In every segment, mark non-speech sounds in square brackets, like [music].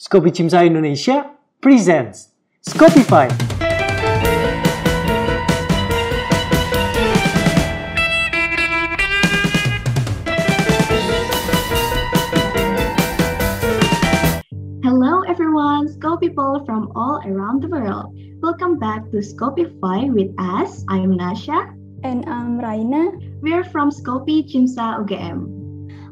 Skopi Cimsa Indonesia presents Skopify. Hello everyone, Sco people from all around the world. Welcome back to Scopify with us. I'm Nasha. And I'm Raina. We're from Skopi Cimsa UGM.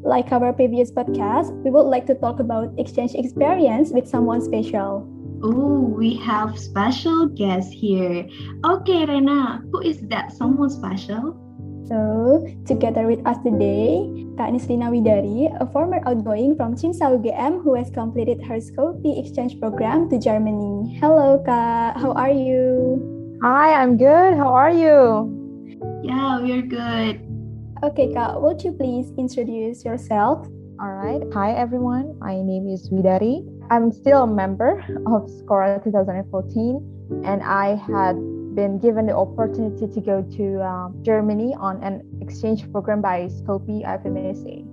Like our previous podcast, we would like to talk about exchange experience with someone special. Oh, we have special guest here. Okay, Rena, who is that someone special? So, together with us today, Kak Nisrina Widari, a former outgoing from CIMSA UGM who has completed her SCOPE exchange program to Germany. Hello, Kak. How are you? Hi, I'm good. How are you? Yeah, we're good. Okay, Kak, would you please introduce yourself? All right. Hi, everyone. My name is Widari. I'm still a member of Scora 2014, and I had been given the opportunity to go to um, Germany on an exchange program by SCOPE IFMSA.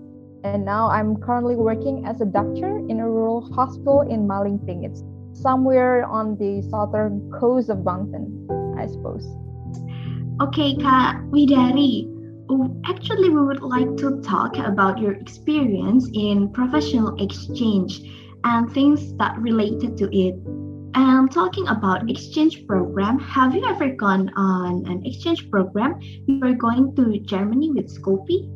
And now I'm currently working as a doctor in a rural hospital in Malingping. It's somewhere on the southern coast of Banten, I suppose. Okay, Kak Widari. Oh, Actually, we would like to talk about your experience in professional exchange and things that related to it. And talking about exchange program, have you ever gone on an exchange program before going to Germany with SCOPE?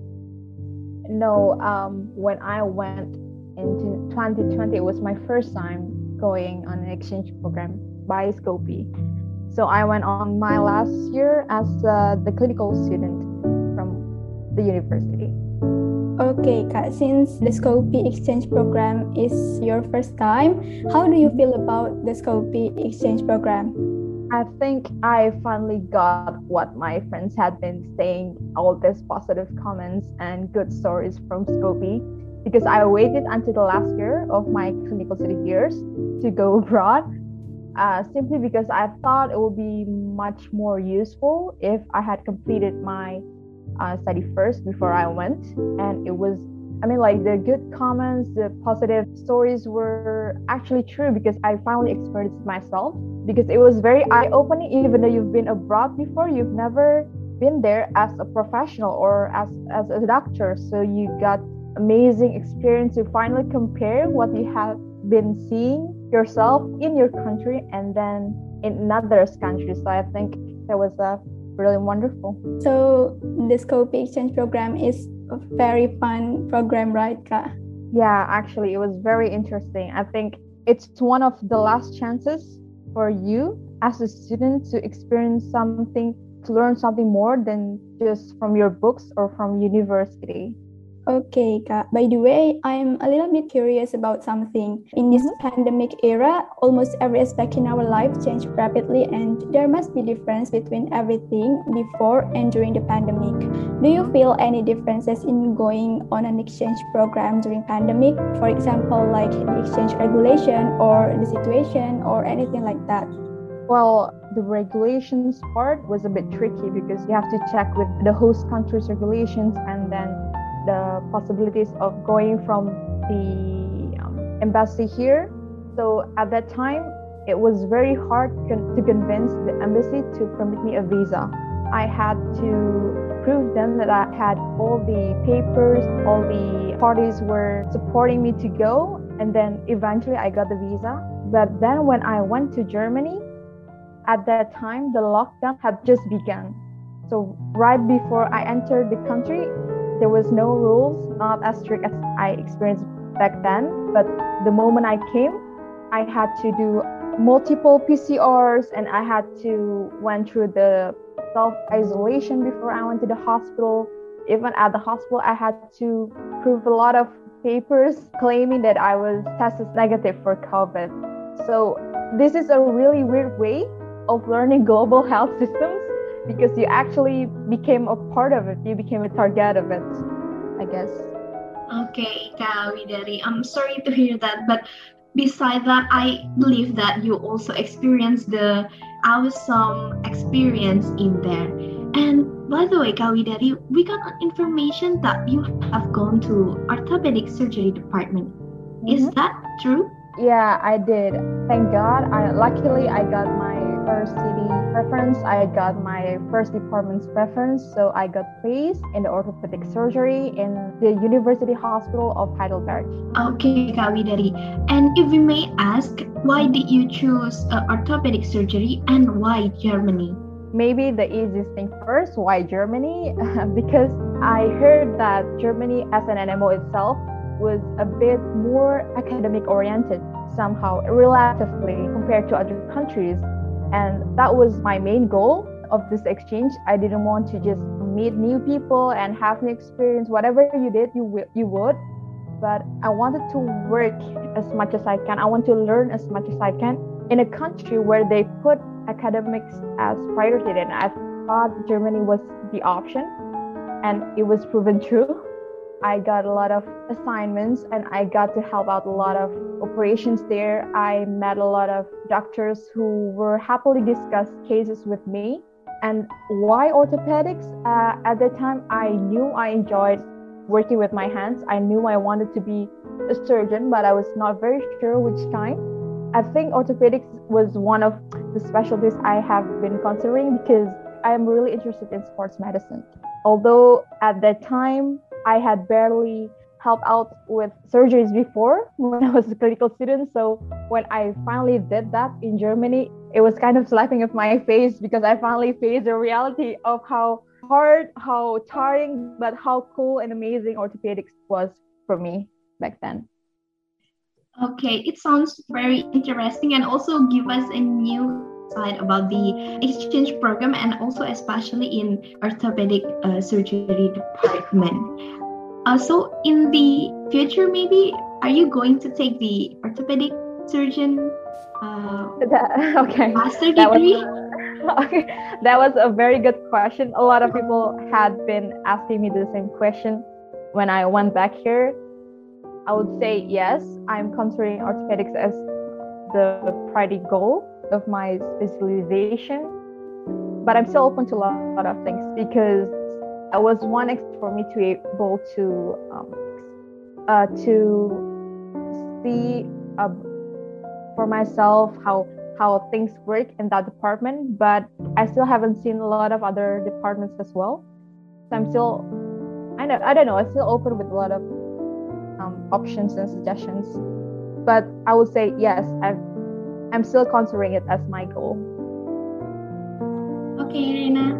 No, um, when I went into 2020, it was my first time going on an exchange program by SCOPE. So I went on my last year as uh, the clinical student the university. Okay, Kak, since the SCOPE exchange program is your first time, how do you feel about the SCOPE exchange program? I think I finally got what my friends had been saying all these positive comments and good stories from Skopi because I waited until the last year of my clinical study years to go [laughs] abroad uh, simply because I thought it would be much more useful if I had completed my uh, study first before I went. And it was, I mean, like the good comments, the positive stories were actually true because I finally experienced myself. Because it was very eye opening, even though you've been abroad before, you've never been there as a professional or as, as a doctor. So you got amazing experience to finally compare what you have been seeing yourself in your country and then in another country. So I think that was uh, really wonderful. So, the SCOPE exchange program is a very fun program, right, Kak? Yeah, actually, it was very interesting. I think it's one of the last chances for you as a student to experience something, to learn something more than just from your books or from university. Okay, Kak. By the way, I'm a little bit curious about something. In this mm-hmm. pandemic era, almost every aspect in our life changed rapidly, and there must be difference between everything before and during the pandemic. Do you feel any differences in going on an exchange program during pandemic? For example, like the exchange regulation or the situation or anything like that? Well, the regulations part was a bit tricky because you have to check with the host country's regulations and then the possibilities of going from the um, embassy here. So at that time, it was very hard con- to convince the embassy to permit me a visa. I had to prove them that I had all the papers, all the parties were supporting me to go, and then eventually I got the visa. But then when I went to Germany, at that time the lockdown had just begun. So right before I entered the country, there was no rules, not as strict as I experienced back then. But the moment I came, I had to do multiple PCRs and I had to went through the self isolation before I went to the hospital. Even at the hospital, I had to prove a lot of papers claiming that I was tested negative for COVID. So this is a really weird way of learning global [laughs] health systems because you actually became a part of it. You became a target of it, I guess. Okay, Kak Widari. I'm sorry to hear that, but beside that, I believe that you also experienced the awesome experience in there. And by the way, Kak Widari, we got information that you have gone to orthopedic surgery department. Is Mhm. that true? Yeah, I did. Thank God. I luckily I got my first city preference. I got my first department's preference, so I got placed in the orthopedic surgery in the University Hospital of Heidelberg. Okay, Kak Widari. And if we may ask, why did you choose uh, orthopedic surgery and why Germany? Maybe the easiest thing first, why Germany? [laughs] because I heard that Germany as an NMO itself was a bit more academic oriented somehow relatively compared to other countries and that was my main goal of this exchange. I didn't want to just meet new people and have new experience. Whatever you did, you you would. But I wanted to work as much as I can. I want to learn as much as I can in a country where they put academics as priority. And I thought Germany was the option, and it was proven true. I got a lot of assignments and I got to help out a lot of operations there. I met a lot of doctors who were happily discuss cases with me. And why orthopedics? Uh, at the time, I knew I enjoyed working with my hands. I knew I wanted to be a surgeon, but I was not very sure which kind. I think orthopedics was one of the specialties I have been considering because I am really interested in sports medicine. Although at that time, I had barely helped out with surgeries before [laughs] when I was a clinical student. So when I finally did that in Germany, it was kind of slapping of my face because I finally faced the reality of how hard, how tiring, but how cool and amazing orthopedics was for me back then. Okay, it sounds very interesting and also give us a new side about the exchange program and also especially in orthopedic uh, surgery department. Uh, so in the future, maybe are you going to take the orthopedic surgeon uh, that, [laughs] okay. master degree? Was, [laughs] okay, that was a very good question. A lot of people had been asking me the same question when I went back here. I would say yes, I'm considering orthopedics as the priority goal of my specialization, but I'm still open to a lot of things because it was one for me to be able to um, uh, to see uh, for myself how how things work in that department but i still haven't seen a lot of other departments as well. So i'm still i know i don't know i'm still open with a lot of um, options and suggestions. But i would say yes i i'm still considering it as my goal okay Reina.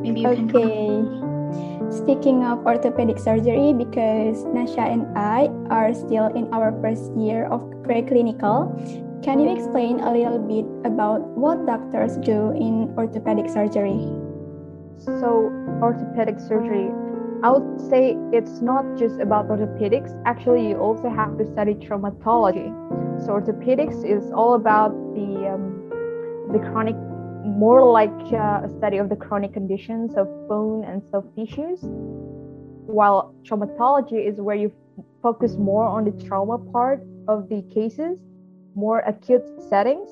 maybe you okay. can Speaking of orthopedic surgery, because Nasha and I are still in our first year of preclinical, can you explain a little bit about what doctors do in orthopedic surgery? So, orthopedic surgery, I would say it's not just about orthopedics. Actually, you also have to study traumatology. So, orthopedics is all about the um, the chronic more like uh, a study of the chronic conditions of bone and soft tissues, while traumatology is where you focus more on the trauma part of the cases, more acute settings.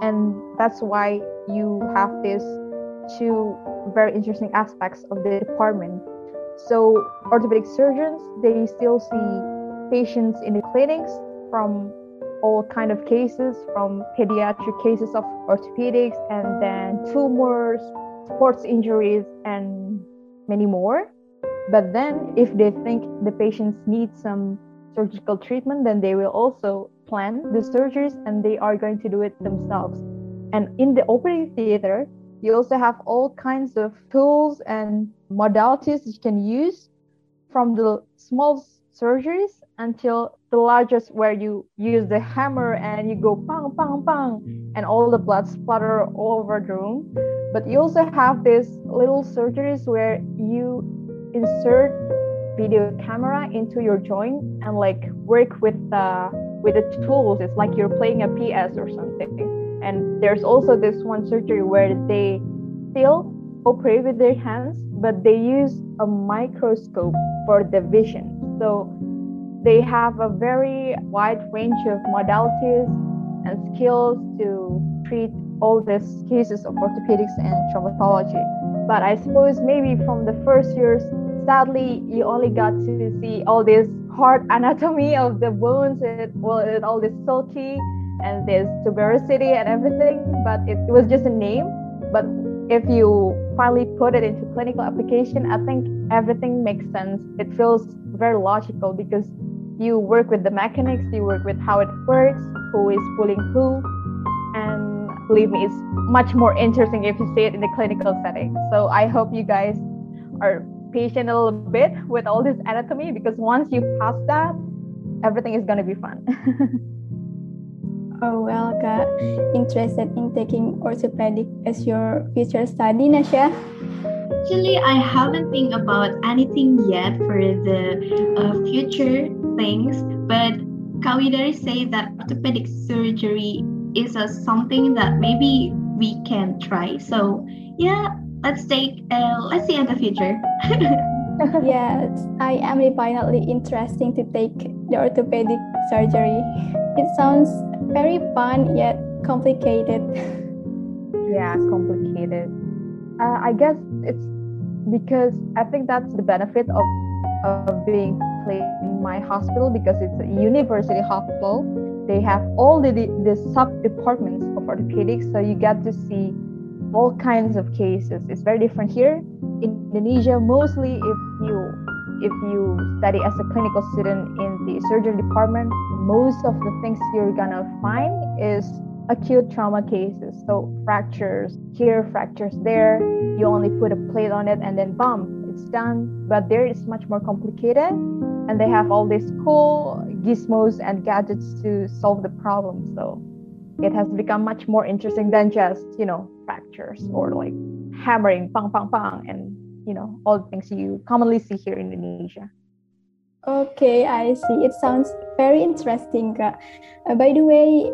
And that's why you have these two very interesting aspects of the department. So, orthopedic surgeons, they still see patients in the clinics from all kind of cases from pediatric cases of orthopedics and then tumors sports injuries and many more. But then if they think the patients need some surgical treatment then they will also plan the surgeries and they are going to do it themselves. And in the operating theater you also have all kinds of tools and modalities you can use from the small surgeries until the largest where you use the hammer and you go bang bang bang and all the blood splatter all over the room. But you also have these little surgeries where you insert video camera into your joint and like work with the with the tools. It's like you're playing a ps or something. And there's also this one surgery where they still operate with their hands but they use a microscope for the vision so they have a very wide range of modalities and skills to treat all these cases of orthopedics and traumatology. But I suppose maybe from the first years, sadly, you only got to see all this hard anatomy of the bones, it well, it all this sulci and this tuberosity and everything, but it, it was just a name. But if you finally put it into clinical application, I think everything makes sense. It feels very logical because you work with the mechanics, you work with how it works, who is pulling who, and believe me, it's much more interesting if you see it in the clinical setting. So I hope you guys are patient a little bit with all this anatomy because once you pass that, everything is gonna be fun. [laughs] oh well, Kak, interested in taking orthopedic as your future study, Nasha? Actually, I haven't think about anything yet for the uh, future things, but Kak Widari say that orthopedic surgery is a, something that maybe we can try. So yeah, let's take uh, let's see in the future. [laughs] [laughs] yes, I am definitely interesting to take the orthopedic surgery. It sounds very fun yet complicated. Yeah, complicated. Uh, I guess it's because I think that's the benefit of of being placed in my hospital because it's a university hospital. They have all the the sub departments of orthopedics, so you get to see all kinds of cases. It's very different here. In Indonesia, mostly if you if you study as a clinical student in the surgery department, most of the things you're gonna find is acute trauma cases. So fractures here, fractures there. You only put a plate on it and then bump, it's done. But there it's much more complicated. And they have all these cool gizmos and gadgets to solve the problem. So it has become much more interesting than just, you know, fractures or like hammering, bang, bang, bang, and, you know, all things you commonly see here in Indonesia. Okay, I see. It sounds very interesting. Uh, by the way,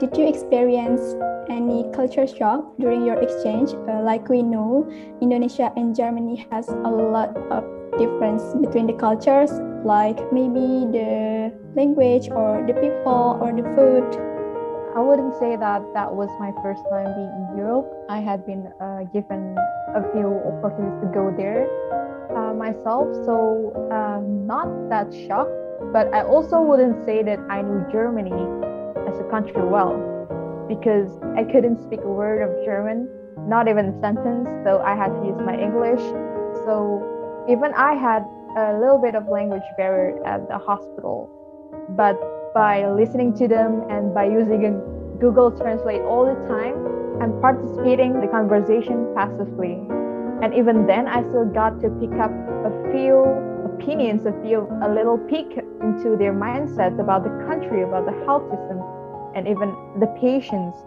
did you experience any culture shock during your exchange? Uh, like we know, Indonesia and Germany has a lot of difference between the cultures, like maybe the language or the people or the food. I wouldn't say that that was my first time being in Europe. I had been uh, given a few opportunities to go there uh, myself, so um, not that shocked. But I also wouldn't say that I knew Germany as a country well because I couldn't speak a word of German, not even a sentence, so I had to use my English. So even I had a little bit of language barrier at the hospital, but by listening to them and by using Google Translate all the time and participating the conversation passively. And even then, I still got to pick up a few opinions, a few a little peek into their mindsets about the country, about the health system, and even the patients.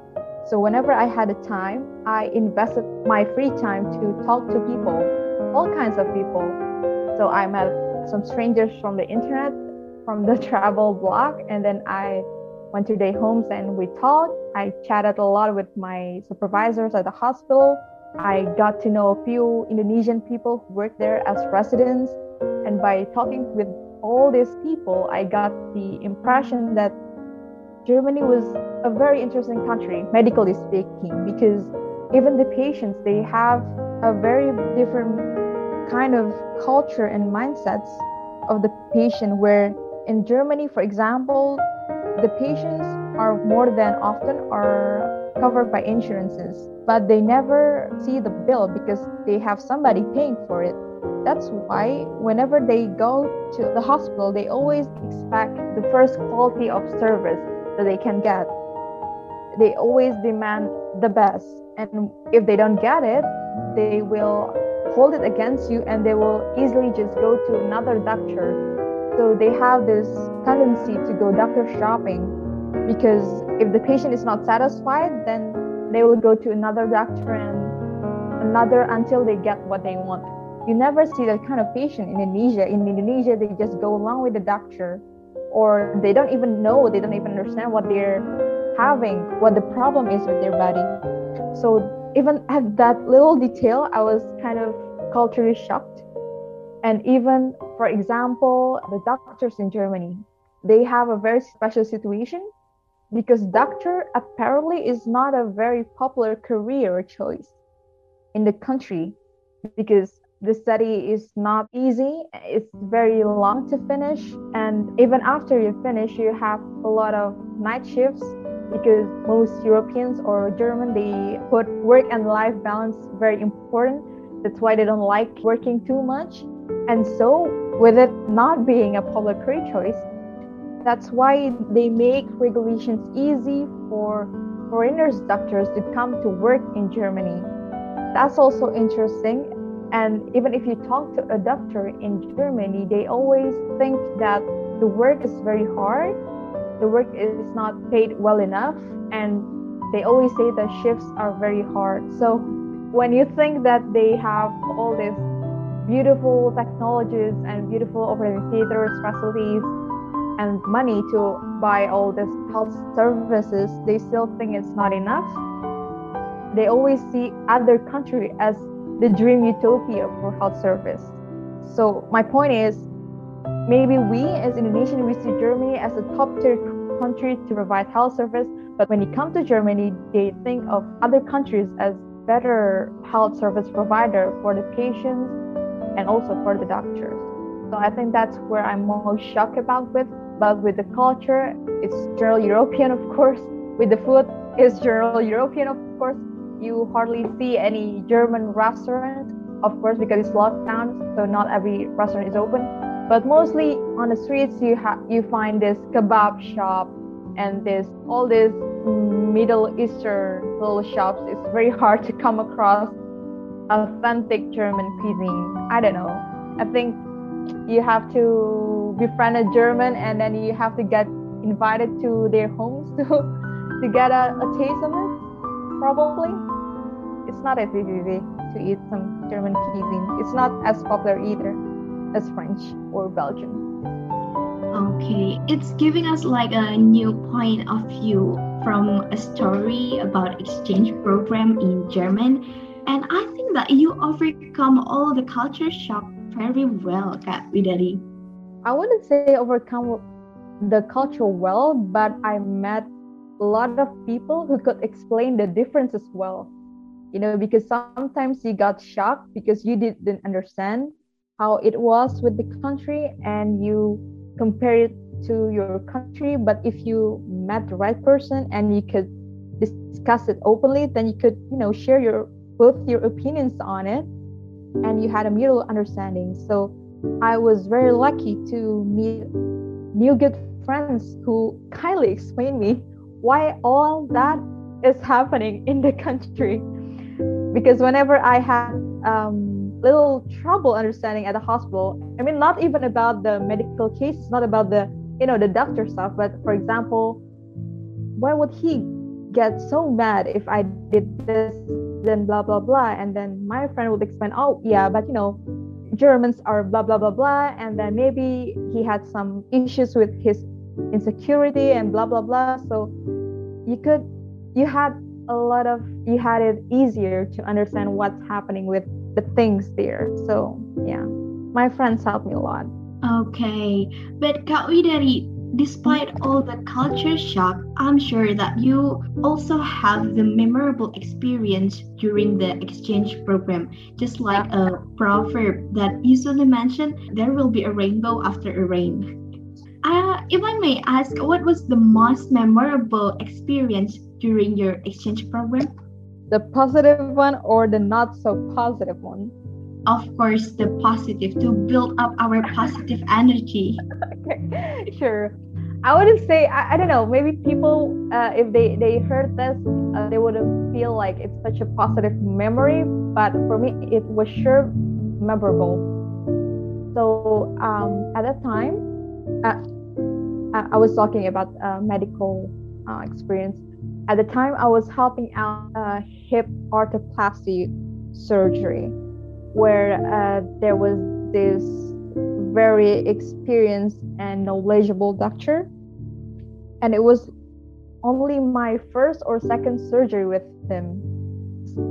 So whenever I had a time, I invested my free time to talk to people, all kinds of people. So I met some strangers from the internet, from the [laughs] travel blog, and then I went to their homes and we talked. I chatted a lot with my supervisors at the hospital. I got to know a few Indonesian people who work there as residents. And by talking with all these people, I got the impression that Germany was a very interesting country, medically speaking, because even the patients, they have a very different kind of culture and mindsets of the patient where in Germany, for example, the patients are more than often are covered by insurances, but they never see the bill because they have somebody paying for it. That's why whenever they go to the hospital, they always expect the first quality of service that they can get. They always demand the best. And if they don't get it, they will hold it against you and they will easily just go to another doctor. So they have this tendency to go doctor shopping because if the patient is not satisfied, then they will go to another doctor and another until they get what they want. You never see that kind of patient in Indonesia. In Indonesia, they just go along with the doctor or they don't even know, they don't even understand what they're having, what the problem is with their body. So even at that little detail, I was kind of culturally shocked. And even, for example, the doctors in Germany, they have a very special situation because doctor apparently is not a very popular career choice in the country because the study is not easy. It's very long to finish. And even after you finish, you have a lot of night shifts because most Europeans or German, they put work and life balance very important. That's why they don't like working too much. And so, with it not being a public career choice, that's why they make regulations easy for foreigners doctors to come to work in Germany. That's also interesting. And even if you talk to a doctor in Germany, they always think that the work is very hard, the work is not paid well enough, and they always say the shifts are very hard. So when you think that they have all these beautiful technologies and beautiful operating theaters, facilities, and money to buy all these health services, they still think it's not enough. They always see other country as the dream utopia for health service. So my point is, maybe we as Indonesian we see Germany as a top tier country to provide health service, but when you come to Germany, they think of other countries as better health service provider for the patients and also for the doctors. So I think that's where I'm most shocked about with but with the culture, it's general European, of course. With the food, it's general European, of course. You hardly see any German restaurant, of course, because it's locked down, so not every restaurant is open. But mostly on the streets, you have you find this kebab shop and this all these Middle Eastern little shops. It's very hard to come across authentic German cuisine. I don't know. I think you have to befriend a German and then you have to get invited to their homes [laughs] to to get a, a taste of it. Probably, it's not as easy to eat some German cuisine. It's not as popular either as French or Belgian. Okay, it's giving us like a new point of view from a story about exchange program in German, and I think that you overcome all the culture shock very well, Kak Widari. I wouldn't say overcome the culture well, but I met a lot of people who could explain the differences well. You know, because sometimes you got shocked because you didn't understand how it was with the country and you compare it to your country. But if you met the right person and you could discuss it openly, then you could, you know, share your both your opinions on it and you had a mutual understanding. So I was very lucky to meet new good friends who kindly explained me why all that is happening in the country. Because whenever I had um, little trouble understanding at the hospital, I mean, not even about the medical cases, not about the you know the doctor stuff, but for example, why would he get so mad if I did this then blah blah blah. And then my friend would explain oh yeah but you know germans are blah blah blah blah. And then maybe he had some issues with his insecurity and blah blah blah. So you could you had a lot of you had it easier to understand what's happening with the things there. So yeah my friends helped me a lot. Okay. But kak widari Despite all the culture shock, I'm sure that you also have the memorable experience during the exchange program. Just like a proverb that usually mentioned, there will be a rainbow after a rain. Uh, if I may ask, what was the most memorable experience during your exchange program? The positive one or the not so positive one? Of course, the positive to build up our [laughs] positive energy. okay, sure. I wouldn't say I, I don't know. Maybe people, uh, if they they heard this, uh, they wouldn't feel like it's such a positive memory. But for me, it was sure memorable. So um, at that time, uh, I was talking about uh, medical uh, experience. At the time, I was helping out a hip arthroplasty surgery, where uh, there was this very experienced and knowledgeable doctor. And it was only my first or second surgery with him.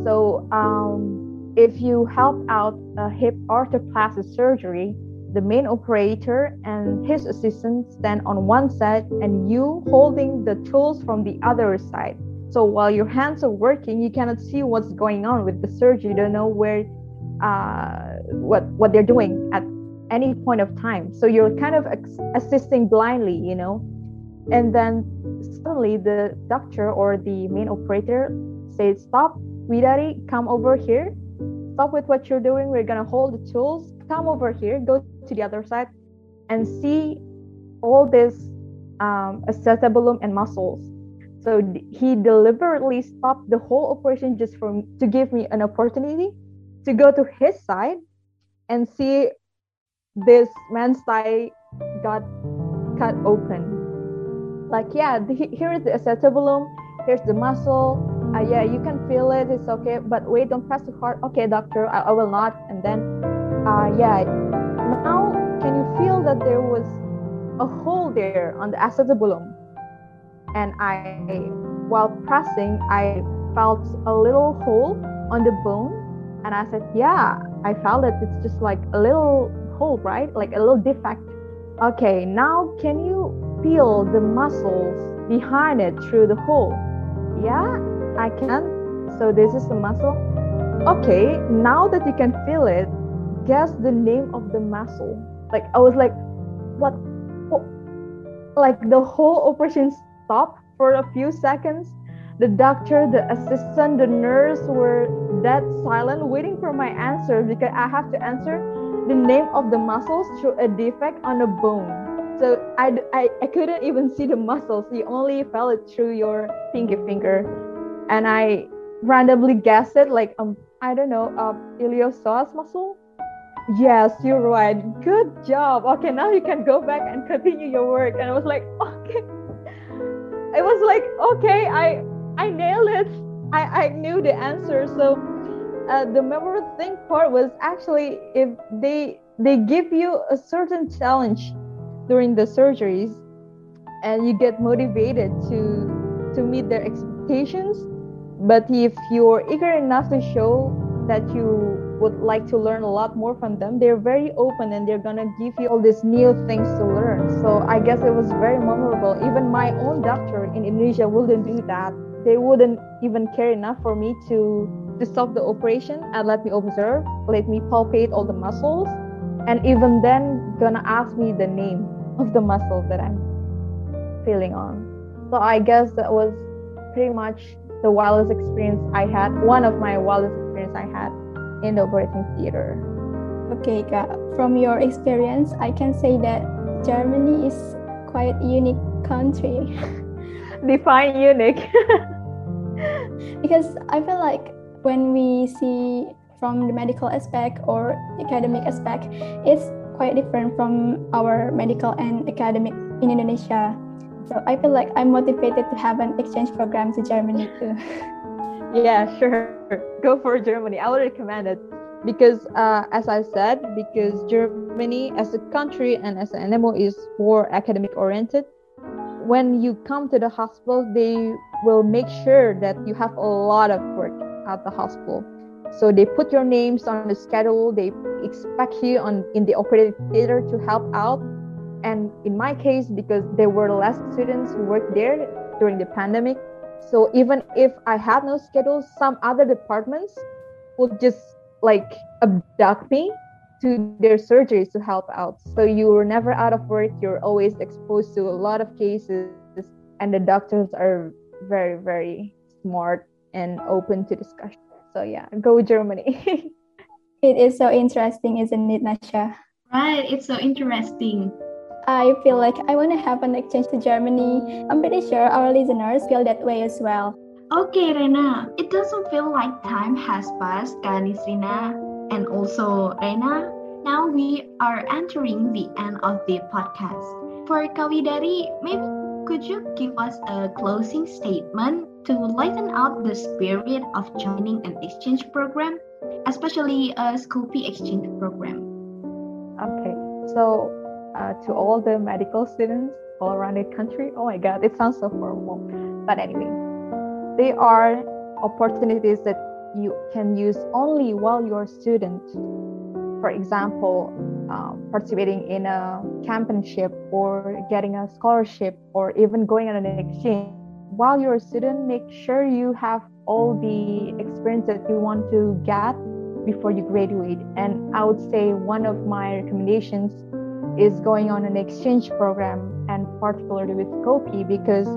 So, um, if you help out a hip arthroplasty surgery, the main operator and his assistant stand on one side and you holding the tools from the other side. So while your hands are working, you cannot see what's going on with the surgery. You don't know where uh, what what they're doing at any point of time. So you're kind of assisting blindly you know? And then suddenly the doctor or the main operator says stop vidari come over here. Stop with what you're doing. We're to hold the tools. Come over here. Go to the other side and see all this um, acetabulum and muscles. So he deliberately stopped the whole operation just for to give me an opportunity to go to his side and see this man's thigh got cut open. Like, yeah, the, here is the acetabulum, here's the muscle. Uh, yeah, you can feel it, it's okay, but wait, don't press too hard. Okay, doctor, I, I will not. And then, uh, yeah, now can you feel that there was a hole there on the acetabulum? And I, while pressing, I felt a little hole on the bone. And I said, yeah, I felt it. It's just like a little hole, right? Like a little defect. Okay, now can you feel the muscles behind it through the hole? Yeah, I can. So this is the muscle. Okay, now that you can feel it, guess the name of the muscle. Like I was like, what? what? Like the whole operation stopped for a few seconds. The doctor, the assistant, the nurse were dead silent, waiting for my answer because I have to answer the name of the muscles through a defect on a bone. So I, I, I couldn't even see the muscles. You only felt it through your pinky finger. And I randomly guessed it like, um, I don't know, uh, iliopsoas muscle. Yes, you're right. Good job. Okay, now you can go back and continue your work. And I was like, [laughs] okay. I was like, okay, I I nailed it. I, I knew the answer. So uh, the memorable thing part was actually if they they give you a certain challenge during the surgeries and you get motivated to to meet their expectations but if you're eager enough to show that you would like to learn a lot more from them they're very open and they're gonna give you all these new things to learn so i guess it was very memorable even my own doctor in indonesia wouldn't do that they wouldn't even care enough for me to to stop the operation and let me observe, let me palpate all the muscles, and even then gonna ask me the name of the muscle that I'm feeling on. So I guess that was pretty much the wildest experience I had, one of my wildest experience I had in the operating theater. Okay, Kak. From your experience, I can say that Germany is quite unique country. [laughs] Define unique. [laughs] because I feel like when we see from the medical aspect or academic aspect, it's quite different from our medical and academic in Indonesia. So I feel like I'm motivated to have an exchange program to Germany too. [laughs] yeah, sure. Go for Germany. I would recommend it because, uh, as I said, because Germany as a country and as an NMO is more academic oriented. When you come to the hospital, they will make sure that you have a lot of work at the hospital. So they put your names on the schedule. They expect you on in the operating theater to help out. And in my case, because there were less students who worked there during the pandemic, so even if I had no schedule, some other departments would just like abduct me to their surgeries to help out. So you were never out of work. You're always exposed to a lot of cases, and the doctors are very, very smart and open to discussion. So yeah, go Germany. [laughs] it is so interesting, isn't it, Nasha? Right, it's so interesting. I feel like I want to have an exchange to Germany. I'm pretty sure our listeners feel that way as well. Okay, Rena, it doesn't feel like time has passed, Kak Nisrina, and also Rena. Now we are entering the end of the podcast. For Kak Widari, maybe could you give us a closing statement to lighten up the spirit of joining an exchange program, especially a SCOPE exchange program? Okay, so uh, to all the medical students all around the country, oh my God, it sounds so formal. But anyway, they are opportunities that you can use only while you're a student. For example, um, participating in a championship or getting a scholarship or even going on an exchange while you're a student make sure you have all the experience that you want to get before you graduate. And I would say one of my recommendations is going on an exchange program and particularly with SCOPE because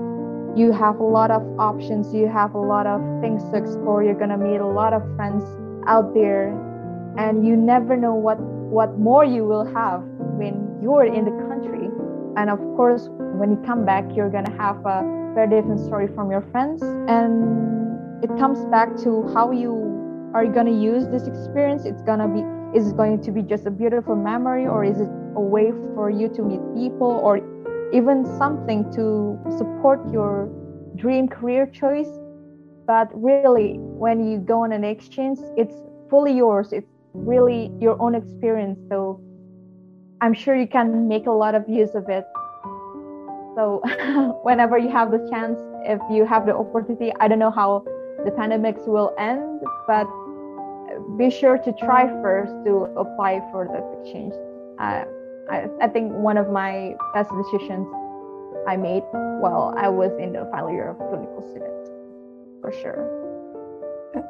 you have a lot of options, you have a lot of things to explore, you're gonna meet a lot of friends out there. And you never know what what more you will have when you're in the country. And of course, when you come back, you're gonna have a very different story from your friends. And it comes back to how you are going to use this experience. It's going to be is it going to be just a beautiful memory or is it a way for you to meet people or even something to support your dream career choice. But really when you go on an exchange it's fully yours. It's really your own experience. So i'm sure you can make a lot of use of it. So [laughs] whenever you have the chance if you have the opportunity i don't know how the pandemics will end but be sure to try first to apply for the exchange. Uh, I, I think one of my best decisions I made while I was in the final year of clinical student, for sure.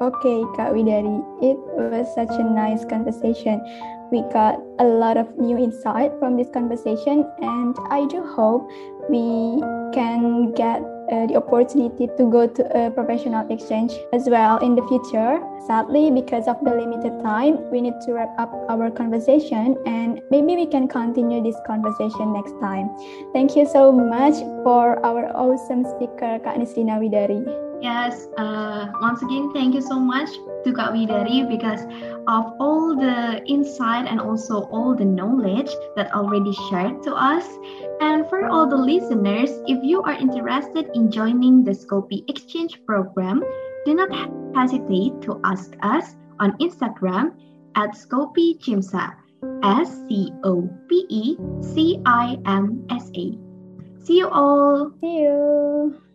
Okay, Kak Widari, it was such a nice conversation. We got a lot of new insight from this conversation, and I do hope we can get uh, the opportunity to go to a professional exchange as well in the future. Sadly, because of the limited time, we need to wrap up our conversation and maybe we can continue this conversation next time. Thank you so much for our awesome speaker, Kak Nisrina Widari. Yes, uh, once again, thank you so much to Kak Widari because of all the insight and also all the knowledge that already shared to us. And for all the listeners, if you are interested in joining the SCOPE Exchange program, do not hesitate to ask us on Instagram at SCOPE CIMSA, S C O P E C I M S A. See you all. See you.